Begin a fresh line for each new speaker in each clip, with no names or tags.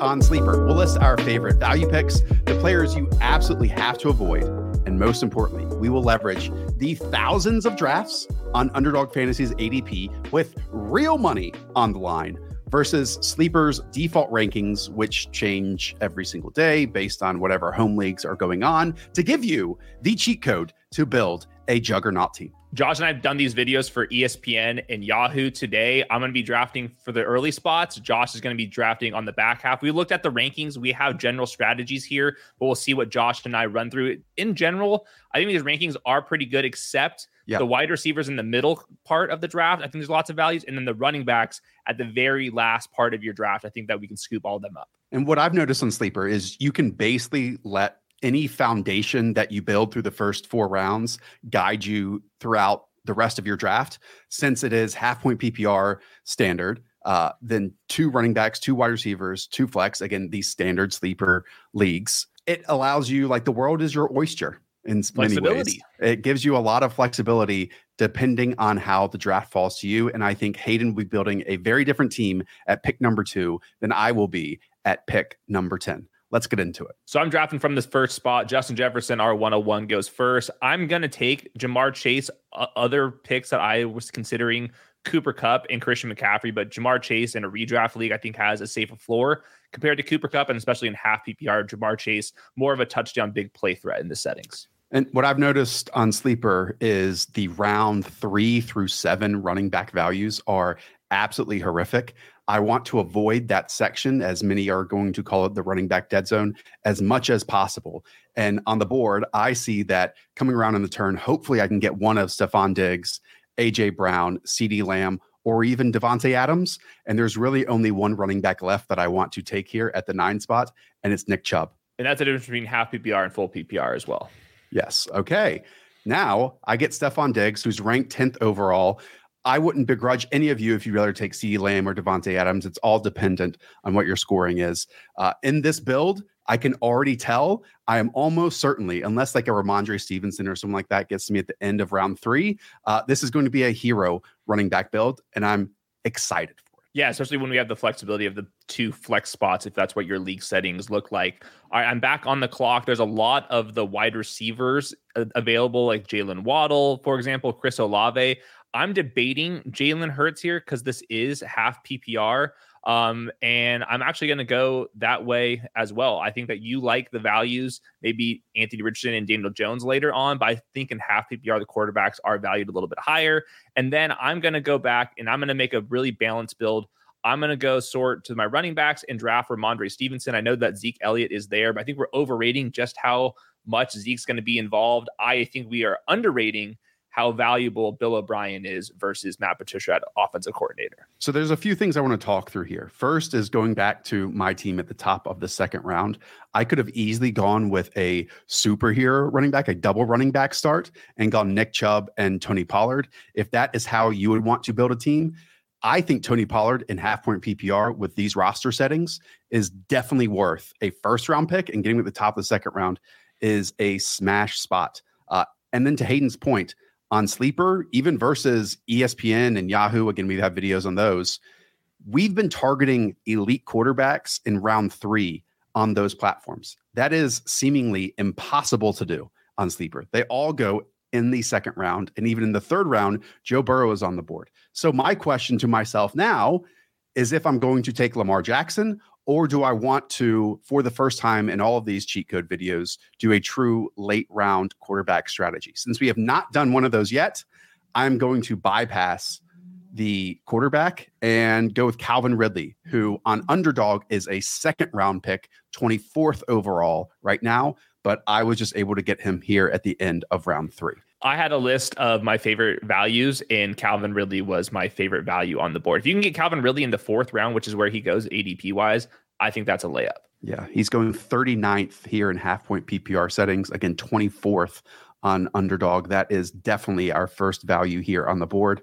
On Sleeper. We'll list our favorite value picks, the players you absolutely have to avoid, and most importantly, we will leverage the thousands of drafts on Underdog Fantasy's ADP with real money on the line versus Sleeper's default rankings, which change every single day based on whatever home leagues are going on, to give you the cheat code to build a juggernaut team.
Josh and I have done these videos for ESPN and Yahoo today. I'm going to be drafting for the early spots. Josh is going to be drafting on the back half. We looked at the rankings. We have general strategies here, but we'll see what Josh and I run through. In general, I think these rankings are pretty good, except
Yep.
the wide receivers in the middle part of the draft. I think there's lots of values. And then the running backs at the very last part of your draft. I think that we can scoop all of them up.
And what I've noticed on Sleeper is you can basically let any foundation that you build through the first four rounds guide you throughout the rest of your draft. Since it is half point PPR standard, uh, then two running backs, two wide receivers, two flex. Again, these standard sleeper leagues. It allows you like the world is your oyster in many ways. It gives you a lot of flexibility depending on how the draft falls to you. And I think Hayden will be building a very different team at pick number two than I will be at pick number 10. Let's get into it.
So I'm drafting from this first spot. Justin Jefferson, our 101 goes first. I'm going to take Ja'Marr Chase, uh, other picks that I was considering Cooper Kupp and Christian McCaffrey, but Ja'Marr Chase in a redraft league, I think has a safer floor compared to Cooper Kupp, and especially in half PPR, Ja'Marr Chase, more of a touchdown big play threat in the settings.
And what I've noticed on Sleeper is the round three through seven running back values are absolutely horrific. I want to avoid that section, as many are going to call it the running back dead zone, as much as possible. And on the board, I see that coming around in the turn, hopefully I can get one of Stefon Diggs, AJ Brown, CeeDee Lamb, or even Davante Adams. And there's really only one running back left that I want to take here at the nine spot, and it's Nick Chubb.
And that's the difference between half PPR and full PPR as well.
Yes. Okay. Now I get Stefon Diggs, who's ranked 10th overall. I wouldn't begrudge any of you if you rather take CeeDee Lamb or Davante Adams. It's all dependent on what your scoring is. Uh, in this build, I can already tell I am almost certainly, unless like a Rhamondre Stevenson or someone like that gets to me at the end of round three, uh, this is going to be a hero running back build, and I'm excited.
Yeah, especially when we have the flexibility of the two flex spots, if that's what your league settings look like. All right, I'm back on the clock. There's a lot of the wide receivers available, like Jaylen Waddle, for example, Chris Olave. I'm debating Jalen Hurts here because this is half PPR. Um, and I'm actually going to go that way as well. I think that you like the values, maybe Anthony Richardson and Daniel Jones later on, but I think in half PPR, the quarterbacks are valued a little bit higher. And then I'm going to go back and I'm going to make a really balanced build. I'm going to go sort to my running backs and draft Rhamondre Stevenson. I know that Zeke Elliott is there, but I think we're overrating just how much Zeke's going to be involved. I think we are underrating how valuable Bill O'Brien is versus Matt Patricia at offensive coordinator.
So there's a few things I want to talk through here. First is going back to my team at the top of the second round. I could have easily gone with a superhero running back, a double running back start, and gone Nick Chubb and Tony Pollard. If that is how you would want to build a team, I think Tony Pollard in half point PPR with these roster settings is definitely worth a first round pick, and getting at the top of the second round is a smash spot. Uh, and then to Hayden's point, on Sleeper, even versus ESPN and Yahoo, again, we have videos on those. We've been targeting elite quarterbacks in round three on those platforms. That is seemingly impossible to do on Sleeper. They all go in the second round. And even in the third round, Joe Burrow is on the board. So, my question to myself now is if I'm going to take Lamar Jackson or do I want to, for the first time in all of these cheat code videos, do a true late round quarterback strategy? Since we have not done one of those yet, I'm going to bypass the quarterback and go with Calvin Ridley, who on underdog is a second round pick, 24th overall right now. But I was just able to get him here at the end of round three.
I had a list of my favorite values, and Calvin Ridley was my favorite value on the board. If you can get Calvin Ridley in the fourth round, which is where he goes ADP wise, I think that's a layup.
Yeah, he's going 39th here in half point PPR settings. Again, 24th on underdog. That is definitely our first value here on the board.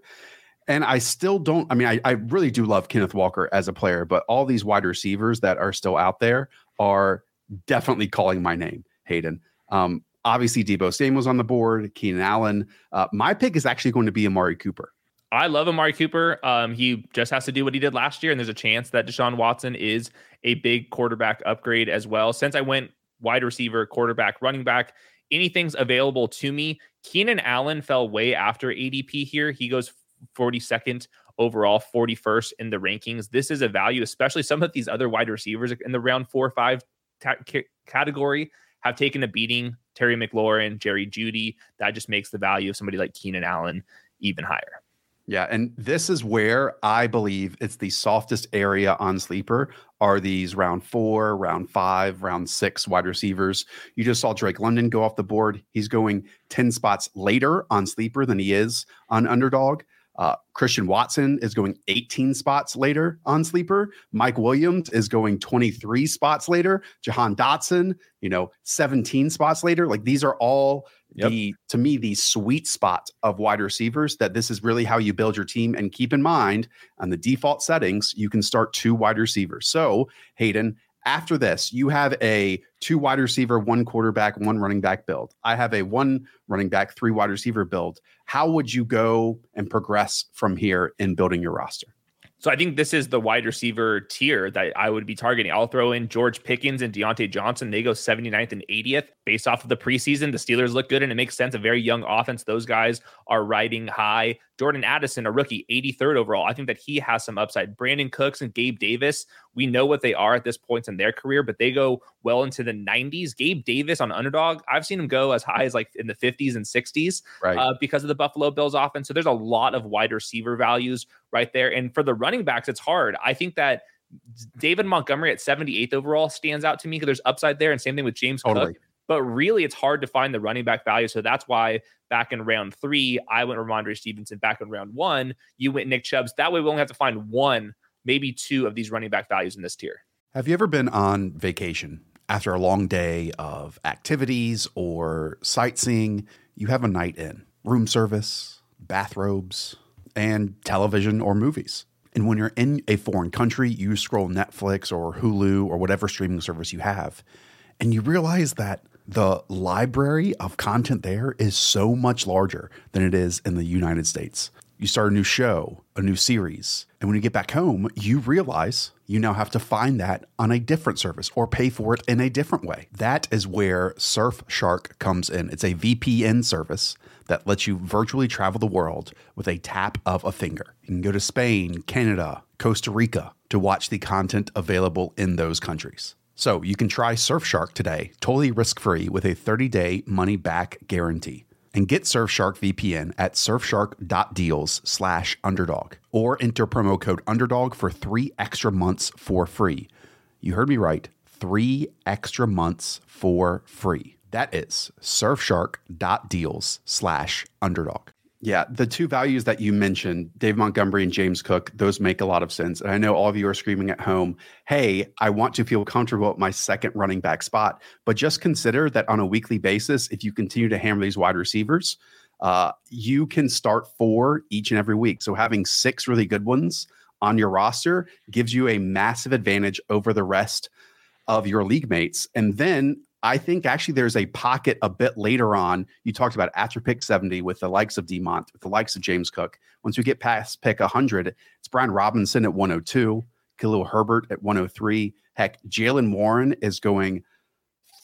And I still don't, I mean, I, I really do love Kenneth Walker as a player, but all these wide receivers that are still out there are definitely calling my name, Hayden. Um, obviously, Deebo Samuel's on the board, Keenan Allen. Uh, my pick is actually going to be Amari Cooper.
I love Amari Cooper. Um, he just has to do what he did last year, and there's a chance that Deshaun Watson is a big quarterback upgrade as well. Since I went wide receiver, quarterback, running back, anything's available to me. Keenan Allen fell way after ADP here. He goes 42nd overall, 41st in the rankings. This is a value, especially some of these other wide receivers in the round four or five category have taken a beating. Terry McLaurin, Jerry Jeudy, That just makes the value of somebody like Keenan Allen even higher.
Yeah, and this is where I believe it's the softest area on sleeper are these round four, round five, round six wide receivers. You just saw Drake London go off the board. He's going 10 spots later on sleeper than he is on underdog. Uh, Christian Watson is going 18 spots later on sleeper. Mike Williams is going 23 spots later. Jahan Dotson, you know, 17 spots later. Like these are all yep. the to me the sweet spot of wide receivers. That this is really how you build your team. And keep in mind on the default settings, you can start two wide receivers. So Hayden, after this, you have a two wide receiver, one quarterback, one running back build. I have a one running back, three wide receiver build. How would you go and progress from here in building your roster?
So I think this is the wide receiver tier that I would be targeting. I'll throw in George Pickens and Diontae Johnson. They go 79th and 80th based off of the preseason. The Steelers look good and it makes sense. A very young offense. Those guys are riding high. Jordan Addison, a rookie, 83rd overall. I think that he has some upside. Brandin Cooks and Gabe Davis, we know what they are at this point in their career, but they go well into the 90s. Gabe Davis on underdog, I've seen him go as high as like in the 50s and 60s right. uh, because of the Buffalo Bills offense. So there's a lot of wide receiver values right there. And for the running backs, it's hard. I think that David Montgomery at 78th overall stands out to me because there's upside there. And same thing with James totally. Cook. But really, it's hard to find the running back value. So that's why back in round three, I went Rhamondre Stevenson. Back in round one, you went Nick Chubbs. That way, we only have to find one, maybe two of these running back values in this tier.
Have you ever been on vacation after a long day of activities or sightseeing? You have a night in, room service, bathrobes, and television or movies. And when you're in a foreign country, you scroll Netflix or Hulu or whatever streaming service you have, and you realize that the library of content there is so much larger than it is in the United States. You start a new show, a new series, and when you get back home, you realize you now have to find that on a different service or pay for it in a different way. That is where Surfshark comes in. It's a VPN service that lets you virtually travel the world with a tap of a finger. You can go to Spain, Canada, Costa Rica to watch the content available in those countries. So you can try Surfshark today, totally risk free with a 30 day money back guarantee. And get Surfshark VPN at surfshark.deals slash underdog or enter promo code underdog for three extra months for free. You heard me right. Three extra months for free. That is surfshark.deals slash underdog. Yeah, the two values that you mentioned, Dave Montgomery and James Cook, those make a lot of sense. And I know all of you are screaming at home, hey, I want to feel comfortable at my second running back spot. But just consider that on a weekly basis, if you continue to hammer these wide receivers, uh, you can start four each and every week. So having six really good ones on your roster gives you a massive advantage over the rest of your league mates. And then I think actually there's a pocket a bit later on. You talked about after pick 70 with the likes of Demont, with the likes of James Cook. Once we get past pick 100, it's Brian Robinson at 102, Khalil Herbert at 103. Heck, Jaylen Warren is going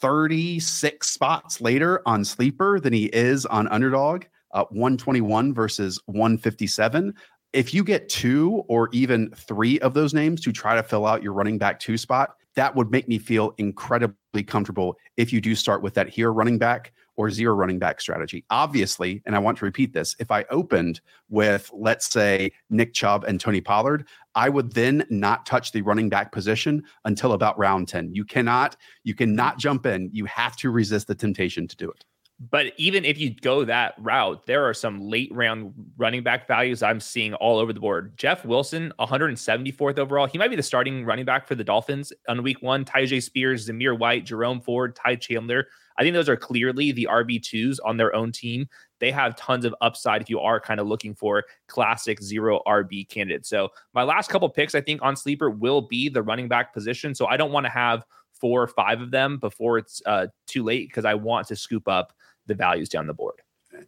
36 spots later on sleeper than he is on underdog, uh, 121 versus 157 if you get two or even three of those names to try to fill out your running back two spot, that would make me feel incredibly comfortable if you do start with that here running back or zero running back strategy. Obviously, and I want to repeat this, if I opened with, let's say, Nick Chubb and Tony Pollard, I would then not touch the running back position until about round 10. You cannot, you cannot jump in. You have to resist the temptation to do it.
But even if you go that route, there are some late round running back values I'm seeing all over the board. Jeff Wilson, 174th overall. He might be the starting running back for the Dolphins on week one. Tyjae Spears, Zamir White, Jerome Ford, Ty Chandler. I think those are clearly the RB2s on their own team. They have tons of upside if you are kind of looking for classic zero RB candidates. So my last couple picks, I think, on sleeper will be the running back position. So I don't want to have four or five of them before it's uh, too late because I want to scoop up the values down the board.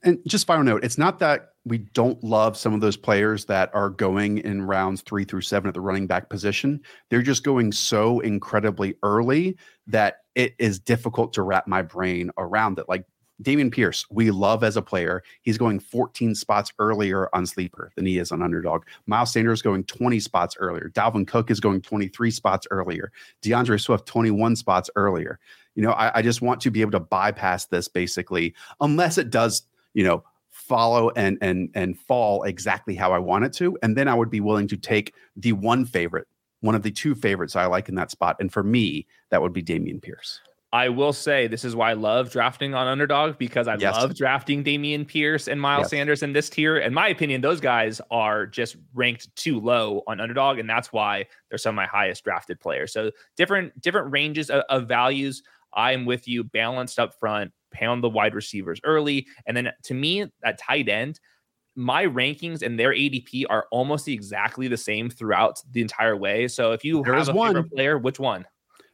And just final note, it's not that we don't love some of those players that are going in rounds three through seven at the running back position. They're just going so incredibly early that it is difficult to wrap my brain around it. Like Dameon Pierce, we love as a player. He's going 14 spots earlier on sleeper than he is on underdog. Miles Sanders going 20 spots earlier. Dalvin Cook is going 23 spots earlier. D'Andre Swift 21 spots earlier. You know, I, I just want to be able to bypass this basically, unless it does, you know, follow and and and fall exactly how I want it to, and then I would be willing to take the one favorite, one of the two favorites I like in that spot, and for me, that would be Dameon Pierce.
I will say this is why I love drafting on underdog because I
Yes.
love drafting Dameon Pierce and Miles
Yes.
Sanders in this tier. In my opinion, those guys are just ranked too low on underdog, and that's why they're some of my highest drafted players. So different different ranges of, of values. I'm with you, balanced up front, pound the wide receivers early, and then to me at tight end. My rankings and their ADP are almost exactly the same throughout the entire way. So if you
There
have a
one.
favorite player, which one?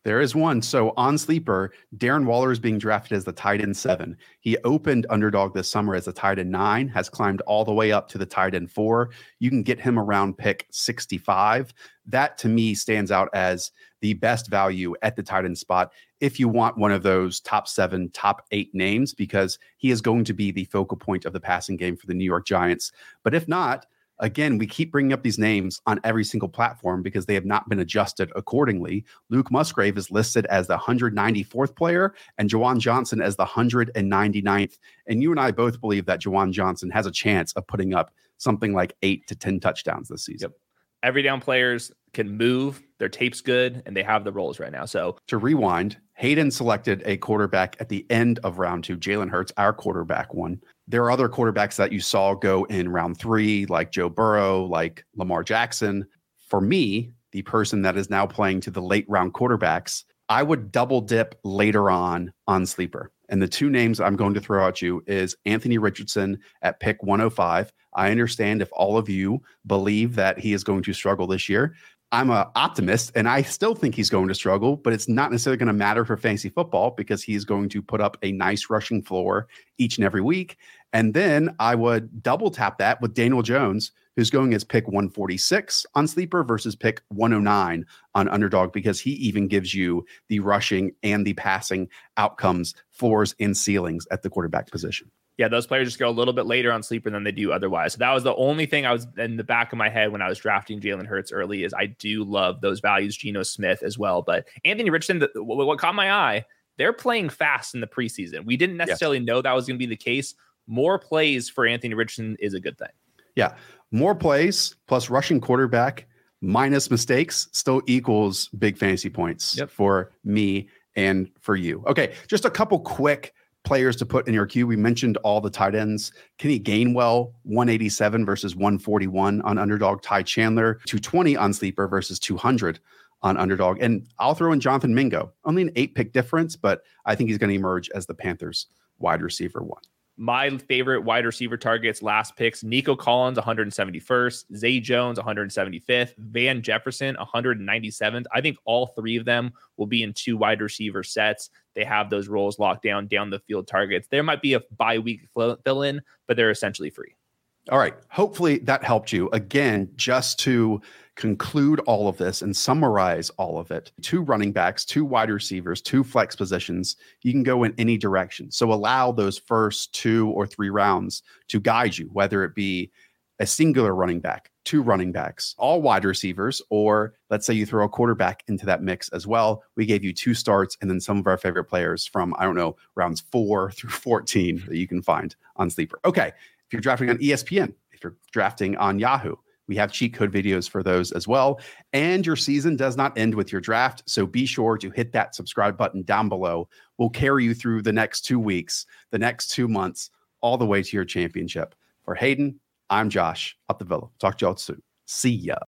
There is one. So on sleeper, Darren Waller is being drafted as the tight end seven. He opened underdog this summer as a tight end nine, has climbed all the way up to the tight end four. You can get him around pick 65. That to me stands out as the best value at the tight end spot if you want one of those top seven, top eight names, because he is going to be the focal point of the passing game for the New York Giants. But if not, again, we keep bringing up these names on every single platform because they have not been adjusted accordingly. Luke Musgrave is listed as the 194th player and Juwan Johnson as the 199th. And you and I both believe that Juwan Johnson has a chance of putting up something like eight to 10 touchdowns this season. Yep.
every down players can move. Their tape's good, and they have the roles right now. So
To rewind, Hayden selected a quarterback at the end of round two. Jalen Hurts, our quarterback, one. There are other quarterbacks that you saw go in round three, like Joe Burrow, like Lamar Jackson. For me, the person that is now playing to the late round quarterbacks, I would double dip later on on sleeper. And the two names I'm going to throw at you is Anthony Richardson at pick 105. I understand if all of you believe that he is going to struggle this year. I'm an optimist and I still think he's going to struggle, but it's not necessarily going to matter for fantasy football because he's going to put up a nice rushing floor each and every week. And then I would double tap that with Daniel Jones, who's going as pick 146 on sleeper versus pick 109 on underdog because he even gives you the rushing and the passing outcomes, floors and ceilings at the quarterback position.
Yeah, those players just go a little bit later on sleeper than they do otherwise. So that was the only thing I was in the back of my head when I was drafting Jalen Hurts early. Is I do love those values, Geno Smith as well, but Anthony Richardson. The, what, caught my eye, they're playing fast in the preseason. We didn't necessarily know that was going to be the case. More plays for Anthony Richardson is a good thing.
Yeah. More plays plus rushing quarterback minus mistakes still equals big fantasy points
Yep.
for me and for you. Okay. Just a couple quick players to put in your queue. We mentioned all the tight ends. Kenny Gainwell, 187 versus 141 on underdog. Ty Chandler, 220 on sleeper versus 200 on underdog. And I'll throw in Jonathan Mingo. Only an eight pick difference, but I think he's going to emerge as the Panthers wide receiver one.
My favorite wide receiver targets last picks Nico Collins, 171st, Zay Jones, 175th, Van Jefferson, 197th. I think all three of them will be in two wide receiver sets. They have those roles locked down, down the field targets. There might be a bye week fill in, but they're essentially free.
All right. Hopefully that helped you. Again, just to conclude all of this and summarize all of it two running backs, two wide receivers, two flex positions. You can go in any direction. So allow those first two or three rounds to guide you, whether it be a singular running back, two running backs, all wide receivers, or let's say you throw a quarterback into that mix as well. We gave you two starts and then some of our favorite players from, I don't know, rounds four through 14 that you can find on Sleeper. Okay. If you're drafting on ESPN, if you're drafting on Yahoo, we have cheat code videos for those as well. And your season does not end with your draft. So be sure to hit that subscribe button down below. We'll carry you through the next two weeks, the next two months, all the way to your championship. For Hayden, I'm Josh up the villa. Talk to y'all soon. See ya.